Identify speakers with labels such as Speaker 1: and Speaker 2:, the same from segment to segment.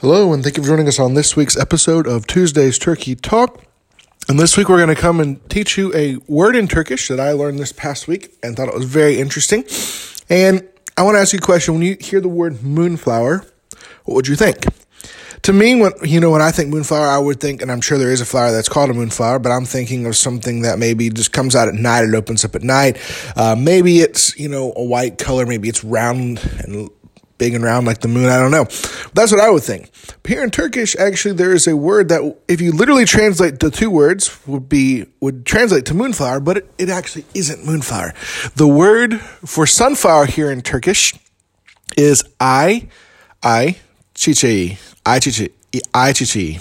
Speaker 1: Hello, and thank you for joining us on this week's episode of Tuesday's Turkey Talk. And this week we're going to come and teach you a word in Turkish that I learned this past week and thought it was very interesting. And I want to ask you a question. When you hear the word moonflower, what would you think? To me, when you know when I think moonflower, I would think, and I'm sure there is a flower that's called a moonflower, but I'm thinking of something that maybe just comes out at night. It opens up at night. Uh, maybe it's you know a white color. Maybe it's round and big and round like the moon. I don't know. That's what I would think. Here in Turkish, actually, there is a word that, if you literally translate the two words, would be would translate to moonflower, but it, it actually isn't moonflower. The word for sunflower here in Turkish is I, I, chichi, I chichi, I chichi.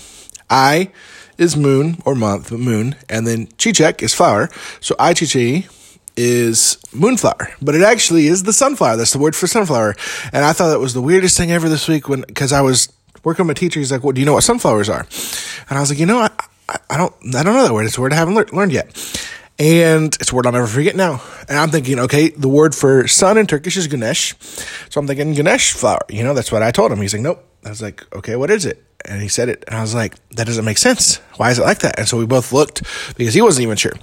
Speaker 1: I is moon or month, moon, and then chichek is flower. So I chichi is moonflower, but it actually is the sunflower. That's the word for sunflower. And I thought that was the weirdest thing ever this week when, because I was working with my teacher. He's like, "Well, do you know what sunflowers are?" And I was like, "You know, I, I, I don't, I don't know that word. It's a word I haven't le- learned yet." And it's a word I'll never forget now. And I'm thinking, okay, the word for sun in Turkish is güneş. So I'm thinking güneş flower. You know, that's what I told him. He's like, nope. I was like, okay, what is it? And he said it. And I was like, that doesn't make sense. Why is it like that? And so we both looked because he wasn't even sure.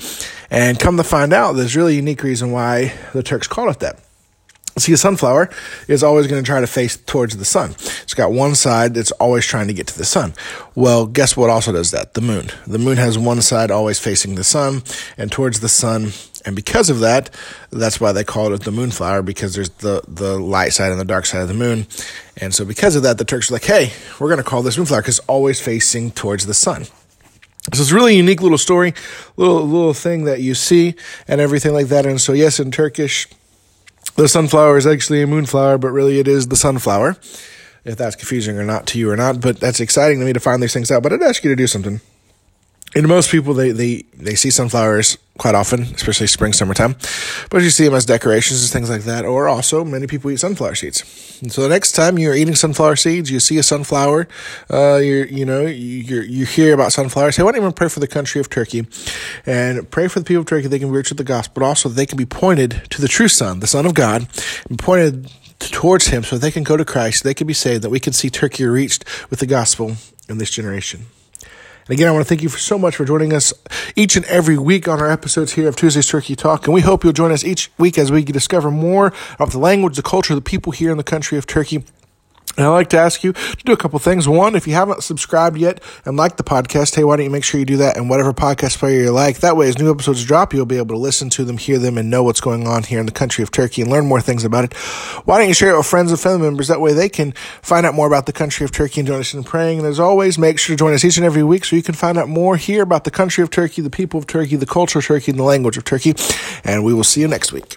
Speaker 1: And come to find out, there's really unique reason why the Turks call it that. See, a sunflower is always going to try to face towards the sun. It's got one side that's always trying to get to the sun. Well, guess what also does that? The moon. The moon has one side always facing the sun and towards the sun. And because of that, that's why they call it the moonflower because there's the, the light side and the dark side of the moon. And so because of that, the Turks are like, hey, we're going to call this moonflower because always facing towards the sun. So it's a really unique little story, little, little thing that you see and everything like that. And so, yes, in Turkish, the sunflower is actually a moonflower, but really it is the sunflower. If that's confusing or not to you or not, but that's exciting to me to find these things out. But I'd ask you to do something. And most people, they, they, they see sunflowers quite often, especially spring, summertime. But you see them as decorations and things like that. Or also, many people eat sunflower seeds. And so the next time you're eating sunflower seeds, you see a sunflower, uh, you you know, you you hear about sunflowers. Say, why don't you pray for the country of Turkey, and pray for the people of Turkey? They can be with the gospel, but also they can be pointed to the true Son, the Son of God, and pointed towards Him, so they can go to Christ. They can be saved. That we can see Turkey reached with the gospel in this generation. And again, I want to thank you for so much for joining us each and every week on our episodes here of Tuesday's Turkey Talk. And we hope you'll join us each week as we discover more of the language, the culture, the people here in the country of Turkey. And I'd like to ask you to do a couple things. One, if you haven't subscribed yet and liked the podcast, hey, why don't you make sure you do that in whatever podcast player you like? That way, as new episodes drop, you'll be able to listen to them, hear them, and know what's going on here in the country of Turkey and learn more things about it. Why don't you share it with friends and family members? That way, they can find out more about the country of Turkey and join us in praying. And as always, make sure to join us each and every week so you can find out more here about the country of Turkey, the people of Turkey, the culture of Turkey, and the language of Turkey. And we will see you next week.